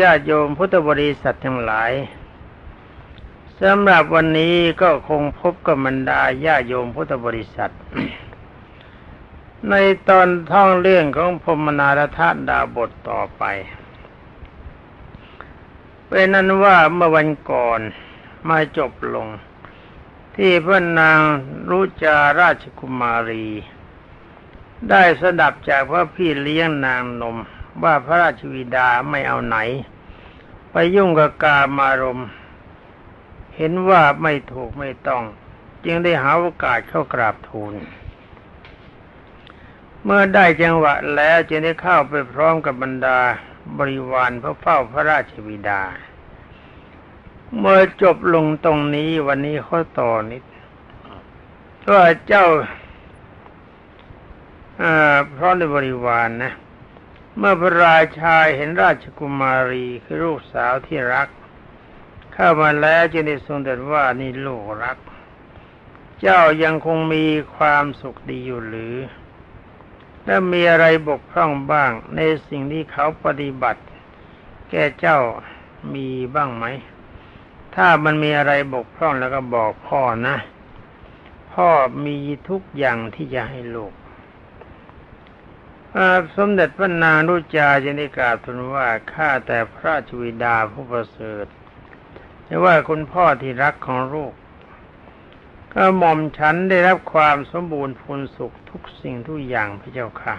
ญาติโยมพุทธบริษัททั้งหลายสำหรับวันนี้ก็คงพบกับบรรดาญาโยมพุทธบริษัท ในตอนท่องเรื่องของพมนารทดาบทต่อไป เป็นนั้นว่าเมื่อวันก่อนมาจบลง ที่พระนางรุจาราชกุมารี ได้สดับจากพระพี่เลี้ยงนางนม ว่าพระราชวิดาไม่เอาไหน ไปยุ่งกับกามารมเห็นว่าไม่ถูกไม่ต้อง จึงได้หาโอกาสเข้ากราบทูล เมื่อได้จังหวะแล้วจึงได้เข้าไปพร้อมกับบรรดาบริวารพื่อเฝ้าพระราชวิดา เมื่อจบลงตรงนี้วันนี้ข้อต่อนิดก็เจ้าพราะในบริวารนนะ เมื่อพระราชาเห็นราชกุมารีคือลูกสาวที่รัก เข้ามาแล้วจึงได้ทรงตรัสว่านี่ลูกรัก เจ้ายังคงมีความสุขดีอยู่หรือ และมีอะไรบกพร่องบ้างในสิ่งที่เขาปฏิบัติ แก่เจ้ามีบ้างไหม ถ้ามันมีอะไรบกพร่องแล้วก็บอกพ่อนะ พ่อมีทุกอย่างที่จะให้ลูก สมเด็จพระนางรุจาจึงได้กาทูลว่าข้าแต่พระราชวิดาผู้ประเสริฐแต่ว่าคุณพ่อที่รักของลูกก็หม่อมฉันได้รับความสมบูรณ์พูนสุขทุกสิ่งทุกอย่างพระเจ้าค่ะ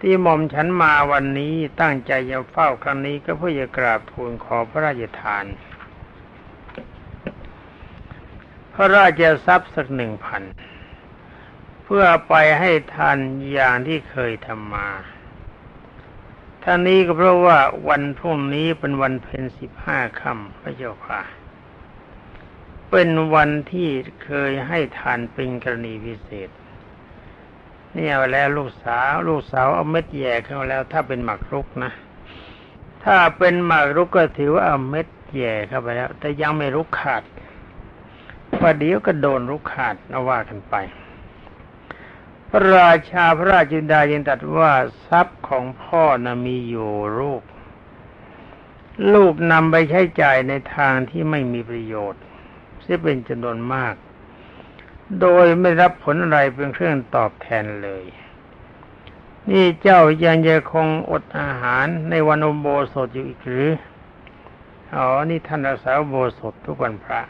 ที่หม่อมฉันมาวันนี้ตั้งใจจะเฝ้าครั้งนี้ก็เพื่อจะกราบทูลขอพระราชทาน พระราชทรัพย์สักหนึ่งพัน เพื่อไปให้ทานอย่างที่เคยทำมาท่านี้ก็เพราะว่าวันพรุ่งนี้เป็นวันเพ็ญสิบห้าค่ำพระเจ้าค่ะ เป็นวันที่เคยให้ทานเป็นกรณีพิเศษนี่เอาแล้วลูกสาว ลูกสาวเอาเม็ดแย่เข้าแล้ว ถ้าเป็นหมักรุกนะ ถ้าเป็นหมักรุกก็ถือว่าเอาเม็ดแย่เข้าไปแล้ว แต่ยังไม่รุกขาดประเดี๋ยวก็โดนรุกขาดเอาว่ากันไป ราชาพระราชินดายังตรัสว่าทรัพย์ของพ่อนะมีอยู่ลูก ลูกนำไปใช้จ่ายในทางที่ไม่มีประโยชน์ซึ่งเป็นจำนวนมาก โดยไม่รับผลอะไรเป็นเครื่องตอบแทนเลย นี่เจ้ายังจะคงอดอาหารในวันอโบสถอยู่อีกหรือ อ๋อ นี่ท่านรักษาโบสถทุกวันพระ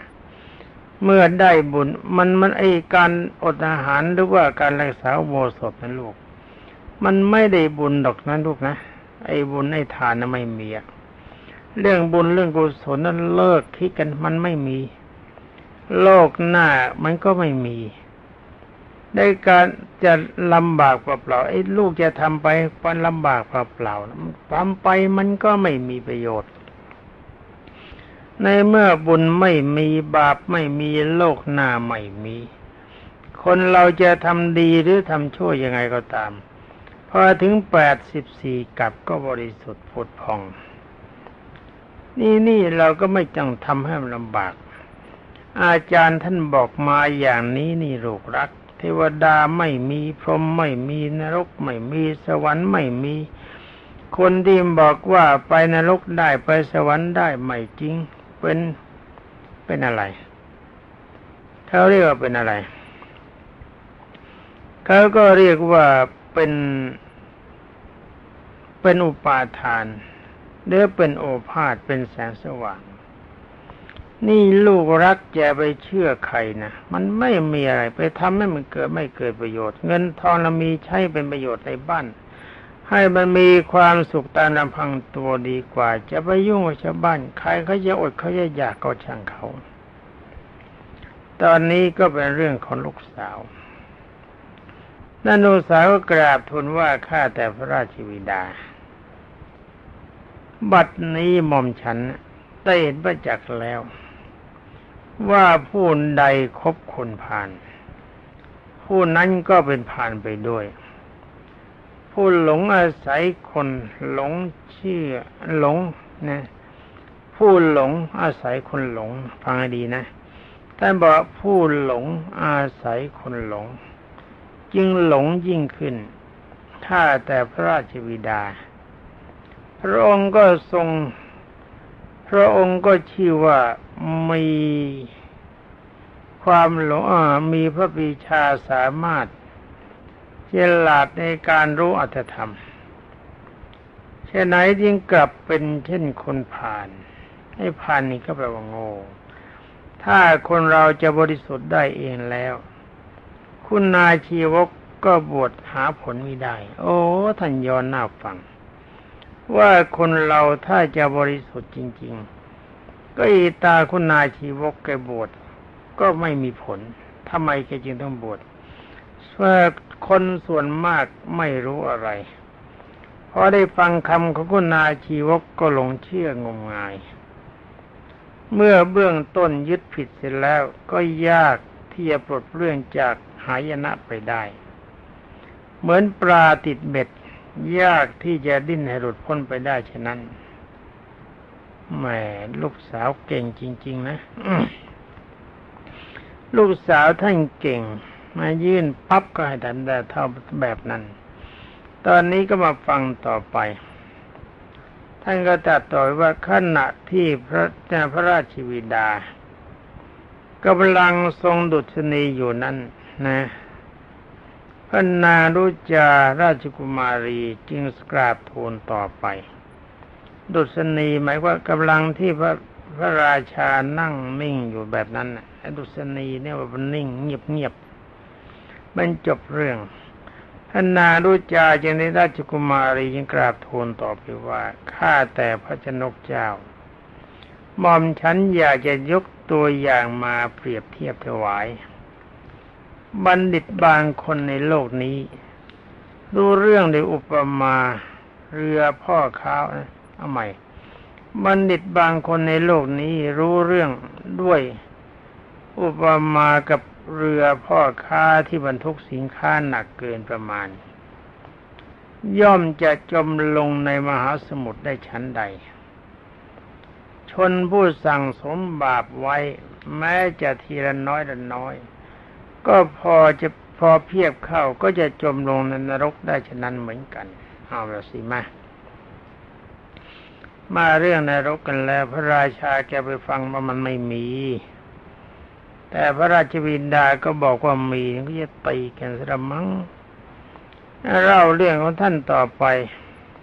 เมื่อได้บุญมันมันไอการอดอาหารหรือว่าการรักษาโบสถนั้นลูก มันไม่ได้บุญดอกนั้นลูกนะไอ้บุญไอ้ทานนั้นไม่มีเรื่องบุญเรื่องกุศลนั้นเลิกคิดกันมันไม่มี โลกหน้ามันก็ไม่มี ได้การจะลำบากเปล่าๆไอ้ลูกจะทำไปมันลำบากเปล่าๆทำไปมันก็ไม่มีประโยชน์ ในเมื่อบุญไม่มีบาปไม่มีโลกหน้าไม่มี คนเราจะทำดีหรือทำชั่วยังไงก็ตาม พอถึงแปดสิบสี่กับก็บริสุทธิ์ผุดพอง นี่นี่เราก็ไม่จังทำให้มันลำบาก อาจารย์ท่านบอกมาอย่างนี้นี่ลูกรัก เทวดาไม่มีพรหมไม่มีนรกไม่มีสวรรค์ไม่มี คนที่บอกว่าไปนรกได้ไปสวรรค์ได้ไม่จริง เป็นเป็นอะไรเขาเรียกว่าเป็นอะไรเขาก็เรียกว่าเป็นเป็นอุปาทานหรือเป็นโอภาษเป็นแสงสว่าง นี่ลูกรักจะไปเชื่อใครนะมันไม่มีอะไรไปทำให้มันเกิดไม่เกิดประโยชน์ เงินทองเรามีใช้เป็นประโยชน์ในบ้าน ให้มันมีความสุขตามลำพังตัวดีกว่า จะไปยุ่งกับชาวบ้าน ใครเขาจะอดเขาจะอยากก็ช่างเขา ตอนนี้ก็เป็นเรื่องของลูกสาวนันูสาวก็กราบทูลว่าข้าแต่พระราชวิดา บัดนี้หม่อมฉันได้เห็นประจักษ์แล้ว ว่าผู้ใดคบคนผ่าน ผู้นั้นก็เป็นผ่านไปด้วย ผู้หลงอาศัยคน หลงเชื่อ หลงนะผู้หลงอาศัยคนหลงฟังให้ดีนะท่านบอกผู้หลงอาศัยคนหลง จึงหลงยิ่งขึ้นถ้าแต่พระราชวิดา พระองค์ก็ทรง พระองค์ก็ชื่อว่ามีความหลงมีพระปีชาสามารถ ฉลาดในการรู้อัตธรรมเช่นไหนจึงกลับเป็นเช่นคนผ่าน ให้ผ่านนี่ก็แปลว่าโง่ ถ้าคนเราจะบริสุทธิ์ได้เองแล้ว คุณนายชีวกก็บวชหาผลไม่ได้ โอ้ท่านย้อนหน้าฟัง ว่าคนเราถ้าจะบริสุทธิ์จริง ๆ ก็อีตาคุณนายชีวกแกบวชก็ไม่มีผลทำไมแกจึงต้องบวชเพราะ คนส่วนมากไม่รู้อะไรพอได้ฟังคำของคุณนาชีวกก็หลงเชื่องมงาย เมื่อเบื้องต้นยึดผิดเสร็จแล้วก็ยากที่จะปลดเรื่องจากหายนะไปได้ เหมือนปลาติดเบ็ด ยากที่จะดิ้นให้หลุดพ้นไปได้ฉะนั้นแหมลูกสาวเก่งจริง ๆ นะ ลูกสาวท่านเก่ง มายื่นปั๊บก็ให้ทันได้เท่าแบบนั้น ตอนนี้ก็มาฟังต่อไปท่านก็ตัดต่อว่าขณะที่พระเจ้าพระราชวิดากำลังทรงดุษณีอยู่นั้นนะพระนารุจาราชกุมารีจึงสกราบทูลต่อไป ดุษณีหมายว่ากำลังที่พระพระราชานั่งนิ่งอยู่แบบนั้นไอ้ดุษณีเนี่ยว่ามันนิ่งเงียบเงียบ มันจบเรื่องท่านนารุจาจึงได้ราชกุมารียังกราบทูลต่อไปว่าข้าแต่พระชนกเจ้าหม่อมฉันอยากจะยกตัวอย่างมาเปรียบเทียบถวาย บัณฑิตบางคนในโลกนี้ดูเรื่องในอุปมาเรือพ่อค้าเอาใหม่ บัณฑิตบางคนในโลกนี้รู้เรื่องด้วยอุปมากับ เรือพ่อค้าที่บรรทุกสินค้าหนักเกินประมาณ ย่อมจะจมลงในมหาสมุทรได้ชั้นใด ชนผู้สั่งสมบาปไว้ แม้จะทีละน้อยละน้อย ก็พอจะพอเพียบเข้าก็จะจมลงในนรกได้ฉะนั้นเหมือนกัน เอาละสิมามาเรื่องนรกกันแล้ว พระราชาแกไปฟังว่ามันไม่มี แต่พระราชวินดาก็บอกว่ามีก็จะตีกันสระมังเล่าเรื่องของท่านต่อไป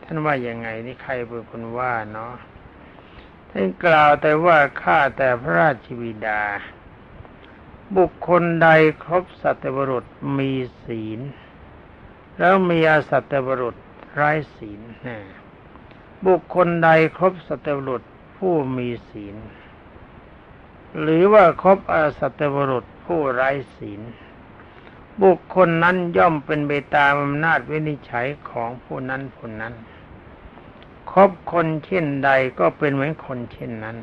ท่านว่าอยังไงนี่ใครเป็นคนว่าเนาะท่านกล่าวแต่ว่าข้าแต่พระราชวิดา บุคคลใดครบสัตวรุษมีศีล แล้วมีอาสัตวรุษไร้ศีลนะบุคคลใดครบสัตวรุษผู้มีศีล หรือว่าครบอสัตวรุษผู้ไร้ศีล บุคคลนั้นย่อมเป็นไปตามอำนาจวินิจฉัยของผู้นั้นผู้นั้นคบคนเช่นใดก็เป็นเหมือนคนเช่นนั้น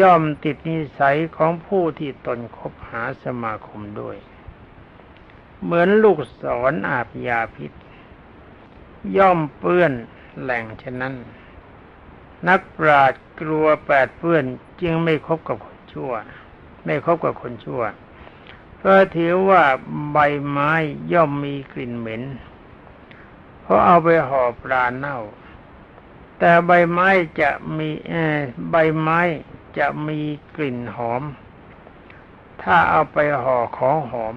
ย่อมติดนิสัยของผู้ที่ตนคบหาสมาคมด้วย เหมือนลูกศรออาบยาพิษ ย่อมเปื้อนแหล่งเช่นนั้น นักปราชญ์กลัวแปดเพื่อนจึงไม่คบกับคนชั่ว ไม่คบกับคนชั่วเพราะถือว่าใบไม้ย่อมมีกลิ่นเหม็น เพราะเอาไปห่อปลาเน่า แต่ใบไม้จะมีใบไม้จะมีกลิ่นหอม ถ้าเอาไปห่อของหอม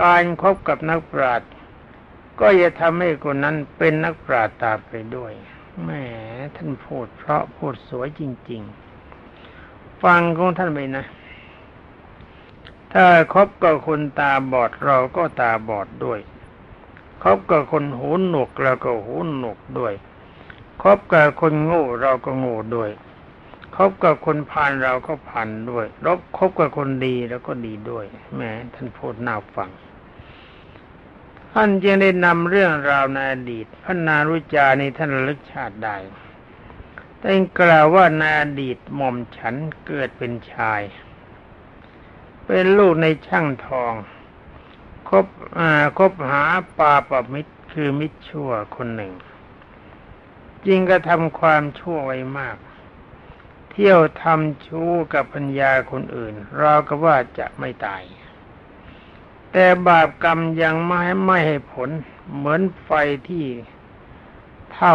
การครบกับนักปราชญ์ก็จะทำให้คนนั้นเป็นนักปราชญ์ตาไปด้วย แหมท่านพูดเพราะพูดสวยจริง ๆ ฟังของท่านไปนะ ถ้าคบกับคนตาบอดเราก็ตาบอดด้วยคบกับคนหูหนวกเราก็หูหนวกด้วยคบกับคนโง่เราก็โง่ด้วยคบกับคนผ่านเราก็ผ่านด้วยรบคบกับคนดีแล้วก็ดีด้วยแหมท่านพูดน่าฟัง ท่านจึงได้นำเรื่องราวในอดีตพระนารุจาในท่านลึกชาติได้แต่กล่าวว่าในอดีตหม่อมฉันเกิดเป็นชาย เป็นลูกในช่างทอง คบคบหาปาปมิตรคือมิตรชั่วคนหนึ่งจริงก็ทำความชั่วไว้มาก เที่ยวทำชู้กับปัญญาคนอื่น เราก็ว่าจะไม่ตาย แต่บาปกรรมยังไม่ไม่ให้ผล เหมือนไฟที่เท่า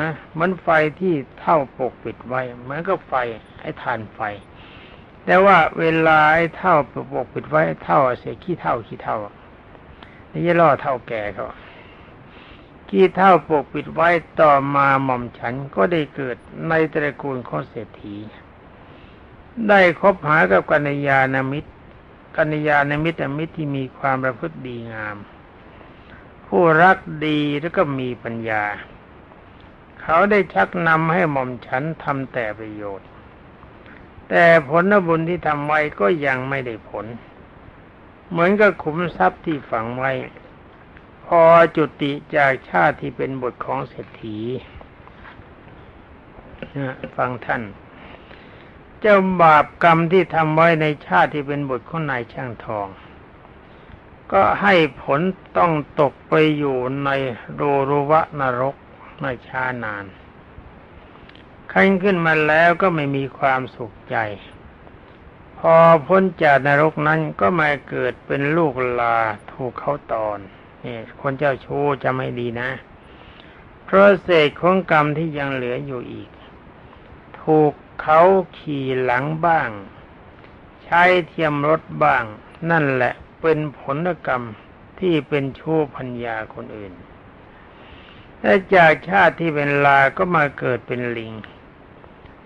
นะเหมือนไฟที่เท่าปกปิดไว้เหมือนกับไฟไอ้ทานไฟ แต่ว่าเวลาไอ้เท่าปกปิดไว้เท่าเสียขี้เท่าขี้เท่านี่จะล่อเท่าแก่เขาขี้เท่าปกปิดไว้ต่อมาหม่อมฉันก็ได้เกิดในตระกูลของเศรษฐี ได้คบหากับกัญญาณมิตร กัญญาณมิตรมิตรที่มีความประพฤติดีงาม ผู้รักดีแล้วก็มีปัญญา เขาได้ชักนำให้หม่อมฉันทำแต่ประโยชน์ แต่ผลบุญที่ทำไว้ก็ยังไม่ได้ผล เหมือนกับขุมทรัพย์ที่ฝังไว้ พอจุติจากชาติที่เป็นบทของเศรษฐีฟังท่าน เจ้าบาปกรรมที่ทำไว้ในชาติที่เป็นบทของนายช่างทอง ก็ให้ผลต้องตกไปอยู่ในโรรุวะนรกไม่ช้านานขันขึ้นมาแล้วก็ไม่มีความสุขใจ พอพ้นจากนรกนั้นก็มาเกิดเป็นลูกลาถูกเขาตอนนี่คนเจ้าชู้จะไม่ดีนะ เพราะเศษของกรรมที่ยังเหลืออยู่อีก ถูก เขาขี่หลังบ้าง ใช้เทียมรถบ้าง นั่นแหละเป็นผลกรรมที่เป็นชู้พัญญาคนอื่นและจากชาติที่เป็นลาก็มาเกิดเป็นลิง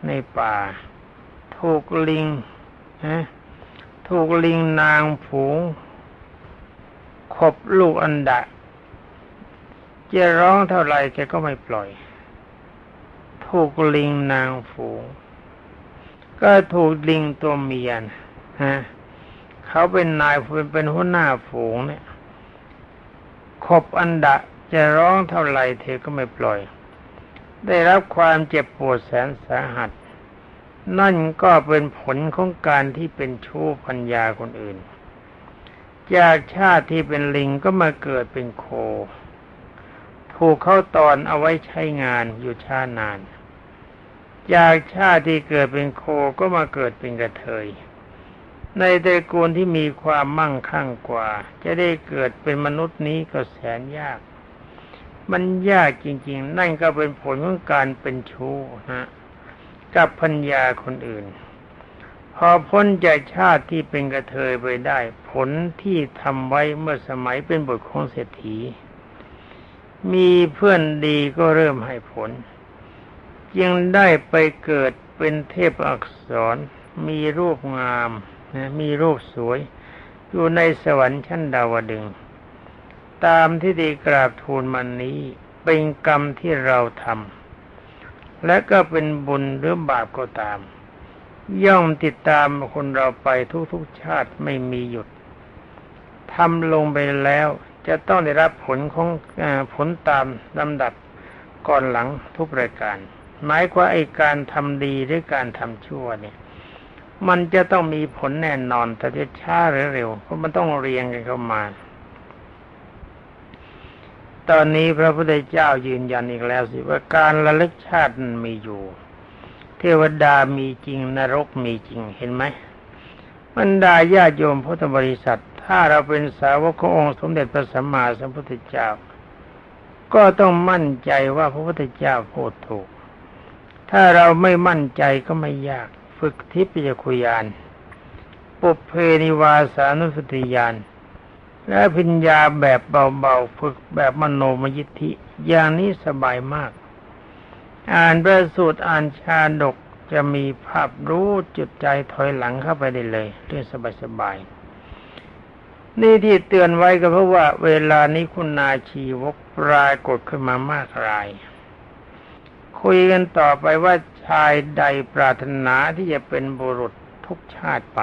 ในป่า ถูกลิงฮะถูกลิงนางผูงขบลูกอันดะจะร้องเท่าไรแกก็ไม่ปล่อย ถูกลิงนางฝูง ก็ถูกลิงตัวเมียนฮะเขาเป็นนายเป็นเป็นหัวหน้าฝูงเนี่ยขบอันดะจะร้องเท่าไหร่เธอก็ไม่ปล่อย ได้รับความเจ็บปวดแสนสาหัส นั่นก็เป็นผลของการที่เป็นชู้พัญญาคนอื่น จากชาติที่เป็นลิงก็มาเกิดเป็นโค ถูกเข้าตอนเอาไว้ใช้งานอยู่ชานาน จากชาติที่เกิดเป็นโคก็มาเกิดเป็นกระเทย ในตระกูลที่มีความมั่งคั่งกว่า จะได้เกิดเป็นมนุษย์นี้ก็แสนยาก มันยากจริง ๆ นั่นก็เป็นผลของการเป็นชู้นะกับพัญญาคนอื่น พอพ้นจากชาติที่เป็นกระเทยไปได้ ผลที่ทำไว้เมื่อสมัยเป็นบทของเศรษฐี มีเพื่อนดีก็เริ่มให้ผล ยังได้ไปเกิดเป็นเทพอักษร มีรูปงามนะมีรูปสวย อยู่ในสวรรค์ชั้นดาวดึง ตามที่ได้กราบทูลมันนี้ เป็นกรรมที่เราทำและก็เป็นบุญหรือบาปก็ตาม ย่อมติดตามคนเราไปทุกๆชาติไม่มีหยุดทำลงไปแล้วจะต้องได้รับผลของอผลตามลำดับก่อนหลังทุกรายการ หมายว่าไอการทำดีหรือการทำชั่วเนี่ย มันจะต้องมีผลแน่นอนแต่จะช้าหรือเร็วเพราะมันต้องเรียงกันเข้ามา ตอนนี้พระพุทธเจ้ายืนยันอีกแล้วสิว่าการระลึกชาติมีอยู่ เทวดามีจริงนรกมีจริงเห็นไหมบรรดาญาโยมพุทธบริษัท ถ้าเราเป็นสาวกขององค์สมเด็จพระสัมมาสัมพุทธเจ้า ก็ต้องมั่นใจว่าพระพุทธเจ้าพูดถูก ถ้าเราไม่มั่นใจก็ไม่ยาก ฝึกทิพยคุยาน ปุเพนิวาสานุสติยาน และพิญญาแบบเบาๆ ฝึกแบบมโนมยิทธิ อย่างนี้สบายมาก อ่านประสูตรอ่านชาดกจะมีภาพรู้จุดใจถอยหลังเข้าไปได้เลยเรื่องสบายๆ นี่ที่เตือนไว้ก็เพราะว่า เวลานี้คุณนาชีวกปรากฏขึ้นมามากราย คุยกันต่อไปว่าชายใดปรารถนาที่จะเป็นบุรุษทุกชาติไป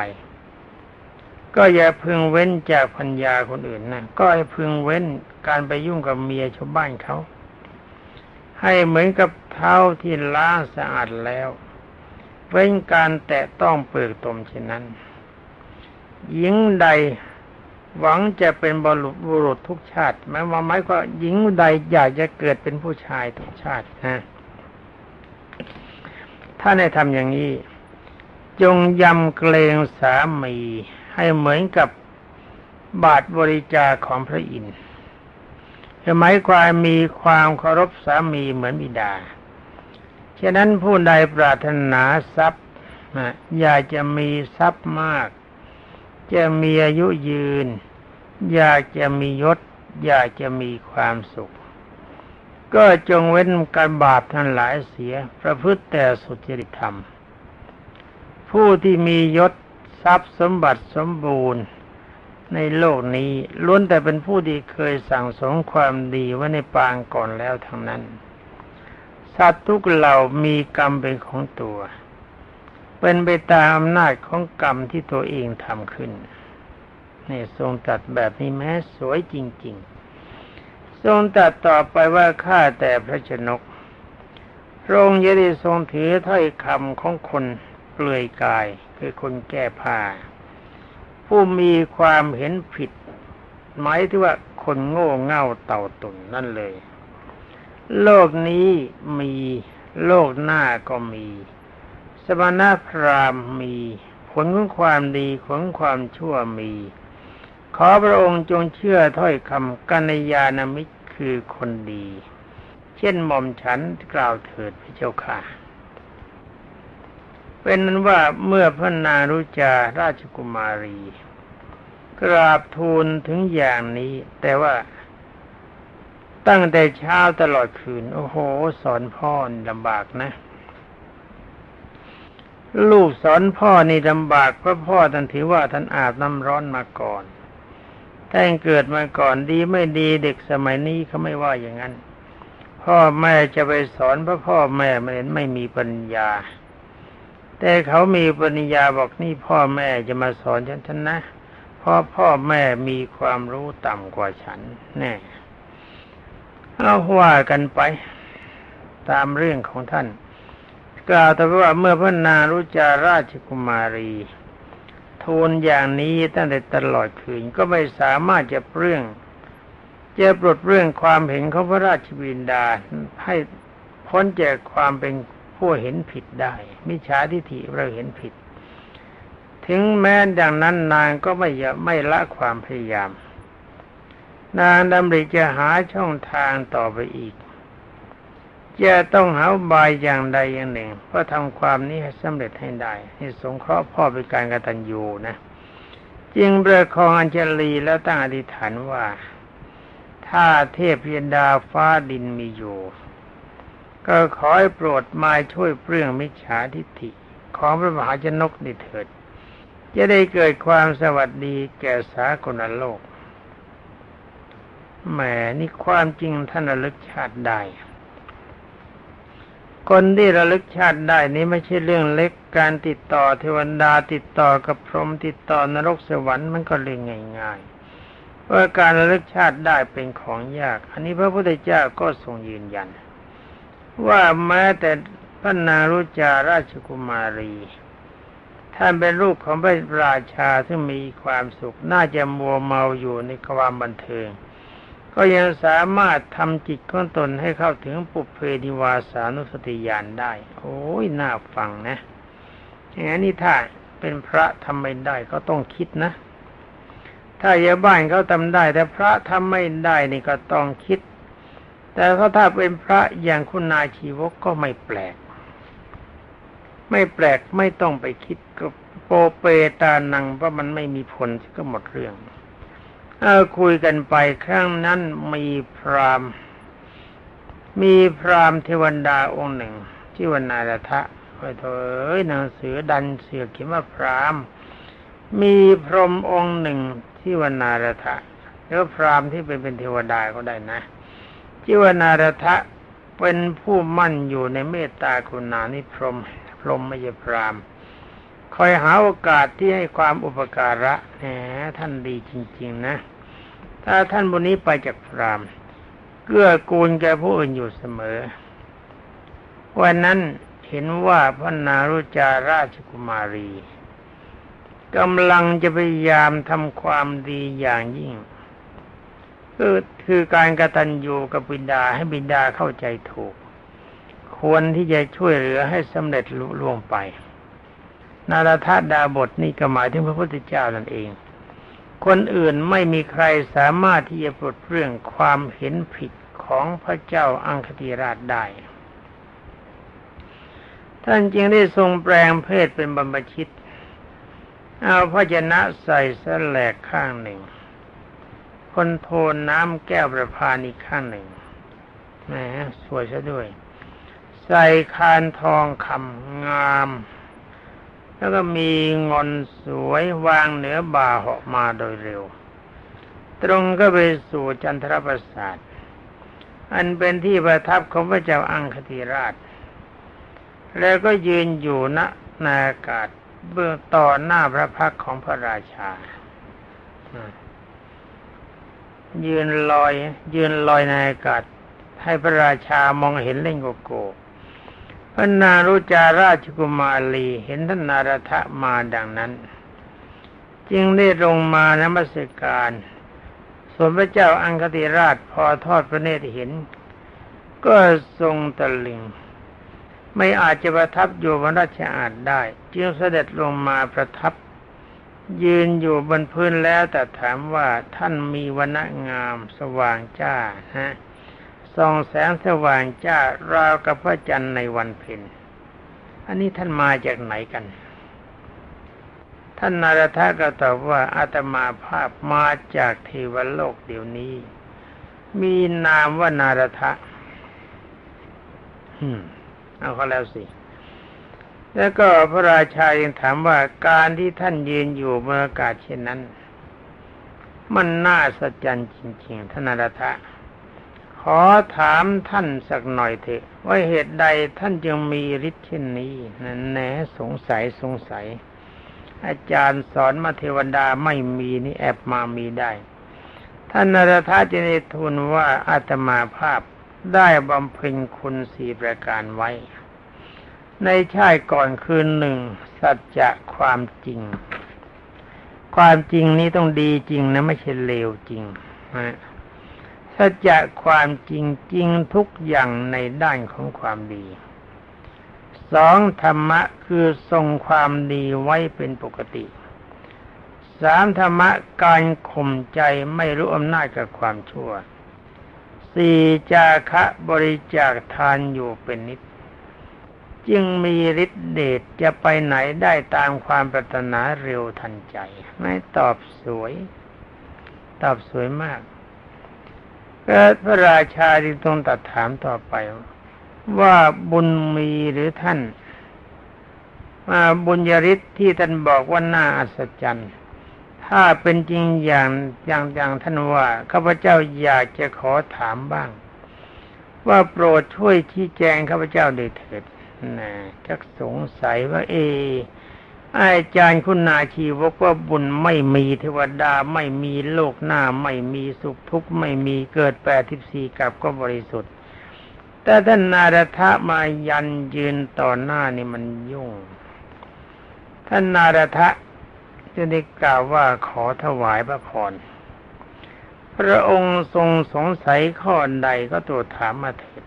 ก็อย่าพึงเว้นจากพัญญาคนอื่นนะก็ให้พึงเว้นการไปยุ่งกับเมียชาวบ้านเขา ให้เหมือนกับเท้าที่ล้างสะอาดแล้ว เว้นการแตะต้องเปลือกตมเช่นนั้น หญิงใดหวังจะเป็นบรุษบุรุษทุกชาติหมายว่าหมายว่าหญิงใดอยากจะเกิดเป็นผู้ชายทุกชาตินะ ถ้าในทำอย่างนี้ จงยำเกรงสามีให้เหมือนกับบาทบริจาคของพระอินทร์หมายความมีความเคารพสามีเหมือนบิดา ฉะนั้นผู้ใดปรารถนาทรัพย์อยากจะมีทรัพย์มาก จะมีอายุยืน อยากจะมียศ อยากจะมีความสุข ก็จงเว้นการบาปทั้งหลายเสีย ประพฤติแต่สุจริตธรรม ผู้ที่มียศทรัพย์สมบัติสมบูรณ์ในโลกนี้ล้วนแต่เป็นผู้ที่เคยสั่งสมความดีไว้ในปางก่อนแล้วทั้งนั้น สัตว์ทุกเหล่ามีกรรมเป็นของตัว เป็นไปตามอำนาจของกรรมที่ตัวเองทำขึ้นในทรงตัดแบบนี้แม้สวยจริง ๆ ทรงตัดต่อไปว่าข้าแต่พระชนกพระองค์ยได้ทรงถือถ้อยคำของคนเปลือยกายคือคนแก้ผ้าผู้มีความเห็นผิด หมายถึงว่าคนโง่เง่าเต่าตุ่นนั่นเลย โลกนี้มีโลกหน้าก็มี สมณพราหมณ์มี ผลของความดีของความชั่วมี ขอพระองค์จงเชื่อถ้อยคำกัญญาณมิตรคือคนดี เช่นหม่อมฉันกล่าวเถิดพระเจ้าค่ะเป็นนั้นว่าเมื่อพระนารุจาราชกุมารี กราบทูลถึงอย่างนี้ แต่ว่าตั้งแต่เช้าตลอดคืน โอ้โห สอนพ่อลำบากนะ ลูกสอนพ่อนี่ลำบากเพราะพ่อท่านถือว่าท่านอาบน้ำร้อนมาก่อน แต่งเกิดมาก่อนดีไม่ดีเด็กสมัยนี้เขาไม่ว่าอย่างนั้น พ่อแม่จะไปสอนเพราะพ่อแม่ไม่ไม่มีปัญญา แต่เขามีปัญญาบอกนี่พ่อแม่จะมาสอนฉันฉันนะเพราะพ่อแม่มีความรู้ต่ำกว่าฉันแน่เอาว่ากันไป ตามเรื่องของท่าน กล่าวแต่ว่าเมื่อพระนารุจาราชกุมารี ทูลอย่างนี้ตั้งแต่ตลอดคืนก็ไม่สามารถจะเรื่องจะปลดเรื่องความเห็นของพระราชบิดาให้พ้นจากความเป็นผู้เห็นผิดได้ มิจฉาทิฏฐิเราเห็นผิด ถึงแม้ดังนั้นนางก็ไม่ไม่ละความพยายาม นางดำริจะหาช่องทางต่อไปอีก จะต้องหาบายอย่างใดอย่างหนึ่ง เพื่อทำความนี้ให้สำเร็จให้ได้ให้สงเคราะห์พ่อเป็นการกตัญญูนะ จึงประคองอัญชลีแล้วตั้งอธิษฐานว่า ถ้าเทพยดาฟ้าดินมีอยู่ ก็ขอให้โปรดมาช่วยเปลื้องมิจฉาทิฏฐิ ของพระมหาชนกนิเถิด จะได้เกิดความสวัสดีแก่สากลโลกแหมนี่ความจริงท่านระลึกชาติได้ คนที่ระลึกชาติได้นี้ไม่ใช่เรื่องเล็กการติดต่อเทวดาติดต่อกับพรหมติดต่อนรกสวรรค์มันก็เรื่องง่ายๆเพราะการระลึกชาติได้เป็นของยาก อันนี้พระพุทธเจ้าก็ทรงยืนยัน ว่าแม้แต่พระนารุจาราชกุมารีท่านเป็นลูกของพระราชาที่งมีความสุขน่าจะมัวเมาอยู่ในความบันเทิง ก็ยังสามารถทำจิตของตนให้เข้าถึงปุเพนิวาสานุสติญาณได้ โอ้ยน่าฟังนะอย่างนี้ถ้าเป็นพระทำไม่ได้ก็ต้องคิดนะ ถ้าอย่าบ้านเขาทำได้ แต่พระทำไม่ได้นี่ก็ต้องคิด แต่ถ้าเป็นพระอย่างคุณนายชีวกก็ไม่แปลก ไม่แปลกไม่ต้องไปคิดก็โปเปตานังเพราะมันไม่มีผลก็หมดเรื่อง เออคุยกันไปครั้งนั้นมีพรามมีพรามเทวดาองค์หนึ่งที่วันนาระทะไปเถอยหนังสือดันเสือเขียนว่าพรามมีพรหมองค์หนึ่งที่วันนาระทะแล้วพรามที่เป็นเป็นเทวดาก็ได้นะจิวนารทะเป็นผู้มั่นอยู่ในเมตตาคุณานิพรมพรหมมยพราม คอยหาโอกาสที่ให้ความอุปการะแหมท่านดีจริง ๆ นะ ถ้าท่านบุนี้ไปจากพรามเกื้อกูลแก่ผู้อื่นอยู่เสมอ วันนั้นเห็นว่าพระนารุจาราชกุมารีกำลังจะพยายามทำความดีอย่างยิ่งคือคือการกระตันอยู่กับบิดาให้บิดาเข้าใจถูก ควรที่จะช่วยเหลือให้สำเร็จลุล่วงไป นาราธาดาบทนี่ก็หมายถึงพระพุทธเจ้านั่นเอง คนอื่นไม่มีใครสามารถที่จะปลดเรื่องความเห็นผิดของพระเจ้าอังคติราชได้ ท่านจึงได้ทรงแปลงเพศเป็นบรรพชิต เอาพระชนะใส่สแลกข้างหนึ่ง คนโทนน้ำแก้วประพานอีกข้างหนึ่งแหมสวยซะด้วย ใส่คานทองคำงาม แล้วก็มีงอนสวยวางเหนือบ่าเหาะมาโดยเร็ว ตรงก็ไปสู่จันทรประสาทอันเป็นที่ประทับของพระเจ้าอังคติราช แล้วก็ยืนอยู่ณนาอากาศเบื้องต่อหน้าพระพักของพระราชา ยืนลอย ยืนลอยในอากาศ ให้พระราชามองเห็นเล่งโกโก้ พระนารุจาราชกุมารีเห็นท่านนารทะมาดังนั้น จึงได้ลงมานมัสการส่วนพระเจ้าอังคติราชพอทอดพระเนตรเห็น ก็ทรงตะลึง ไม่อาจจะประทับอยู่บนราชอาณได้ จึงเสด็จลงมาประทับ ยืนอยู่บนพื้นแล้วแต่ถามว่าท่านมีวันงามสว่างจ้าฮะ ส่องแสงสว่างจ้าราวกับพระจันทร์ในวันเพ็ญอันนี้ท่านมาจากไหนกัน ท่านนารทะก็ตอบว่าอาตมาภาพมาจากเทวโลกเดี๋ยวนี้ มีนามว่านารทะเอาเขาแล้วสิแล้วก็พระราชายังถามว่าการที่ท่านยืนอยู่บนอากาศเช่นนั้น มันน่าสัจจันจริง ๆท่านนารทะ ขอถามท่านสักหน่อยเถอะ ว่าเหตุใดท่านจึงมีฤทธิ์เช่นนี้นั่นแหนสงสัยสงสัย อาจารย์สอนมาเทวดาไม่มีนี่แอบมามีได้ ท่านนรธาจินทูลว่าอาตมาภาพได้บำเพ็ญคุณสี่ประการไว้ ในชาติก่อนคืนหนึ่ง สัจจะความจริง ความจริงนี้ต้องดีจริงนะไม่ใช่เลวจริงนะ สัจจะความจริงจริงทุกอย่างในด้านของความดีสองธรรมะคือทรงความดีไว้เป็นปกติสามธรรมะการข่มใจไม่รู้อำนาจกับความชั่วสี่จาคะบริจาคทานอยู่เป็นนิด จึงมีฤทธิเดชจะไปไหนได้ตามความปรารถนาเร็วทันใจ ไม่ตอบสวย ตอบสวยมาก พระราชาจึงต้องตัดถามต่อไป ว่าบุญมีหรือท่านมาบุญยริศที่ท่านบอกว่าน่าอัศจรรย์ถ้าเป็นจริงอย่างอย่างอย่างท่านว่าข้าพเจ้าอยากจะขอถามบ้าง ว่าโปรดช่วยชี้แจงข้าพเจ้าด้วยเถิดนะจักสงสัยว่าเอ อาจารย์คุณนาชีวกว่าบุญไม่มีเทวดาไม่มีโลกหน้าไม่มีสุขทุกข์ไม่มีเกิดแปดทิบสี่กับก็บริสุทธิ์ แต่ท่านนารทะมายันยืนต่อหน้านี่มันยุ่ง ท่านนารทะจึงได้กล่าวว่าขอถวายพระพรพระองค์ทรงสงสัยข้อใดก็ตรวจถามมาเถิด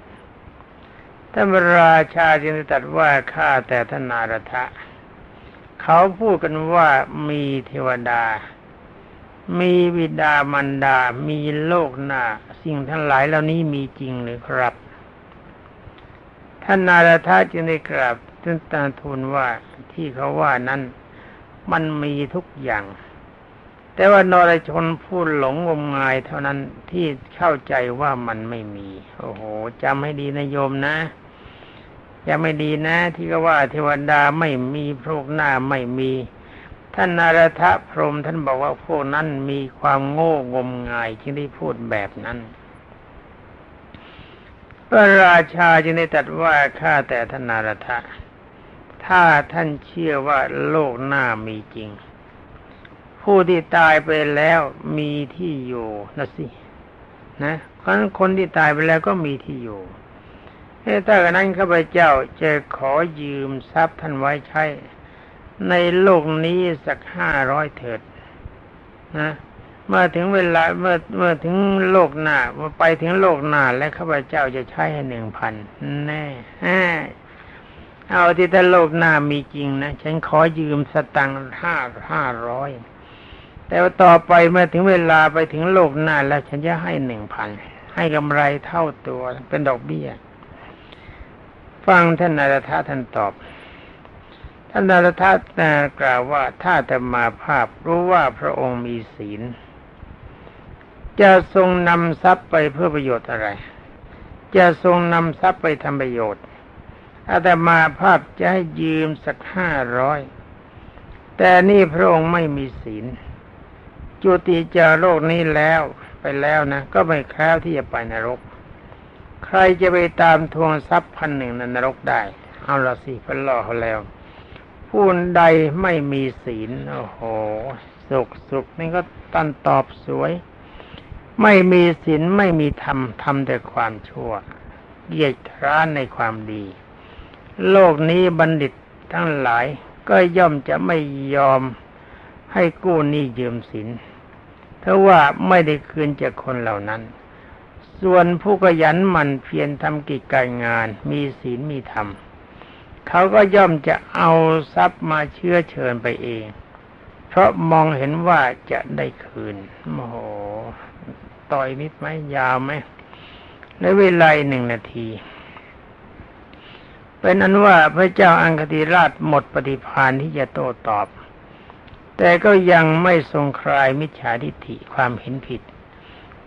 ท่านราชาจึงได้ตรัสว่าข้าแต่ท่านนารทะ เขาพูดกันว่ามีเทวดา มีวิดามันดา มีโลกหน้า สิ่งทั้งหลายเหล่านี้มีจริงหรือครับ ท่านนารทาจึงได้กราบท่านตาทูลว่าที่เขาว่านั้นมันมีทุกอย่าง แต่ว่านรชนพูดหลงงมงายเท่านั้นที่เข้าใจว่ามันไม่มี โอ้โหจำให้ดีนะโยมนะ ยังไม่ดีนะ ที่ก็ว่าเทวดาไม่มีพวกหน้าไม่มี ท่านนารทะพรมท่านบอกว่าพวกนั้นมีความโง่งมงายจึงได้พูดแบบนั้นพระราชาจึงได้ตรัสว่าข้าแต่ท่านนารทะ ถ้าท่านเชื่อว่าโลกหน้ามีจริง ผู้ที่ตายไปแล้วมีที่อยู่นะสินะเพราะคนที่ตายไปแล้วก็มีที่อยู่ ถ้ากันนั้นข้าพเจ้าจะขอยืมทรัพย์ท่านไว้ใช้ ในโลกนี้สักห้าร้อยเถิดนะเมื่อถึงเวลาเมื่อเมื่อถึงโลกหน้าเมื่อไปถึงโลกหน้าและข้าพเจ้าจะใช้ให้หนึ่งพันแน่เอาที่ถ้าโลกหน้ามีจริงนะฉันขอยืมสตังค์ห้าห้าร้อยแต่ว่าต่อไปเมื่อถึงเวลาไปถึงโลกหน้าแล้วฉันจะให้หนึ่งพันให้กำไรเท่าตัวเป็นดอกเบี้ย ฟังท่านนารทะท่านตอบ ท่านนารทะกล่าวว่าถ้าแต่มาภาพรู้ว่าพระองค์มีศีล จะทรงนำทรัพย์ไปเพื่อประโยชน์อะไร จะทรงนำทรัพย์ไปทำประโยชน์อาตมาภาพจะให้ยืมสักห้าร้อยแต่นี่พระองค์ไม่มีศีล จุติจากโลกนี้แล้วไปแล้วนะ ก็ไม่แคล้วที่จะไปนรก ใครจะไปตามทวงทรัพย์พันหนึ่งในนรกได้ เอาละสิพันล่อเขาแล้ว ผู้ใดไม่มีศีล โอ้โห สุขสุขนี่ก็ตันตอบสวย ไม่มีศีลไม่มีธรรมทำแต่ความชั่วเกียรติร้านในความดี โลกนี้บัณฑิตทั้งหลายก็ย่อมจะไม่ยอมให้กู้หนี้ยืมสินถ้าะว่าไม่ได้คืนจากคนเหล่านั้น ส่วนผู้ขยันหมั่นเพียรทำกิจการงาน มีศีลมีธรรมเขาก็ย่อมจะเอาทรัพย์มาเชื้อเชิญไปเอง เพราะมองเห็นว่าจะได้คืนโอ้โหต่อยนิดไหมยาวไหมในเวลาหนึ่งนาที เป็นอันว่าพระเจ้าอังคติราชหมดปฏิพานที่จะโต้ตอบ แต่ก็ยังไม่ทรงคลายมิจฉาทิฏฐิความเห็นผิด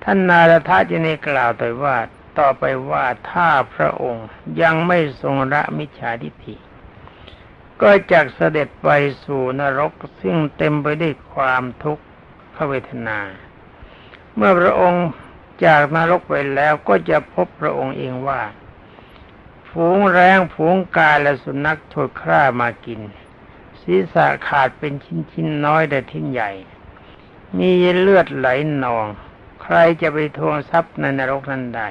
ท่านนารทาจะในกล่าวต่อว่าต่อไปว่าถ้าพระองค์ยังไม่ทรงละมิจฉาทิฏฐิก็จะเสด็จไปสู่นรกซึ่งเต็มไปด้วยความทุกข์ขเวทนา เมื่อพระองค์จากนรกไปแล้วก็จะพบพระองค์เองว่า ฝูงแรงฝูงกาและสุนัขโฉดคร่ามากิน ศีรษะขาดเป็นชิ้นชิ้นน้อยแต่ทิ้นใหญ่ มีเลือดไหลนอง ใครจะไปทวงทรัพย์ในนรกนั้นได้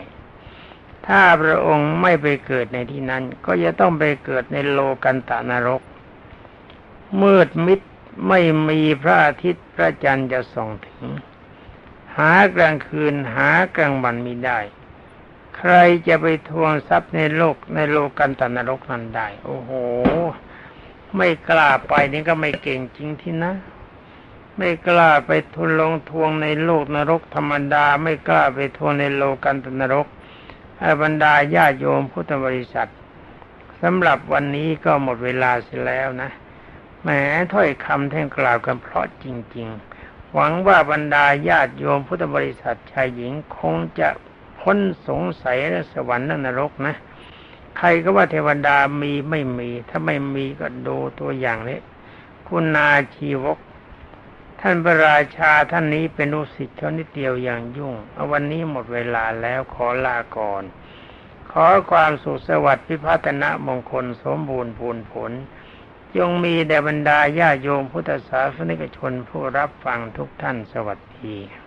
ถ้าพระองค์ไม่ไปเกิดในที่นั้น ก็จะต้องไปเกิดในโลกันตะนรก มืดมิดไม่มีพระอาทิตย์พระจันทร์จะส่องถึง หากลางคืนหากลางวันมีได้ ใครจะไปทวงทรัพย์ในโลกในโลกันตนรกนั้นได้ โอ้โห ไม่กล้าไปนี่ก็ไม่เก่งจริงที่นะ ไม่กล้าไปทุนลงทวงในโลกนรกธรรมดา ไม่กล้าไปทวงในโลกันตนรกให้บรรดาญาโยมพุทธบริษัทสำหรับวันนี้ก็หมดเวลาเสียแล้วนะแหมถ้อยคำแท่งกล่าวกันเพราะจริง ๆ หวังว่าบรรดาญาติโยมพุทธบริษัทชายหญิงคงจะพ้นสงสัยและสวรรค์และนรกนะ ใครก็ว่าเทวดามีไม่มี ถ้าไม่มีก็ดูตัวอย่างนี้ คุณนาชีวก ท่านพระราชาท่านนี้เป็นลูกศิษย์เขานิดเดียวอย่างยุ่งเอาวันนี้หมดเวลาแล้วขอลาก่อน ขอความสุขสวัสดิ์พิพัฒนะมงคลสมบูรณ์ผลผลจงมีแด่บรรดาญาโยมพุทธศาสนิกชนผู้รับฟังทุกท่านสวัสดี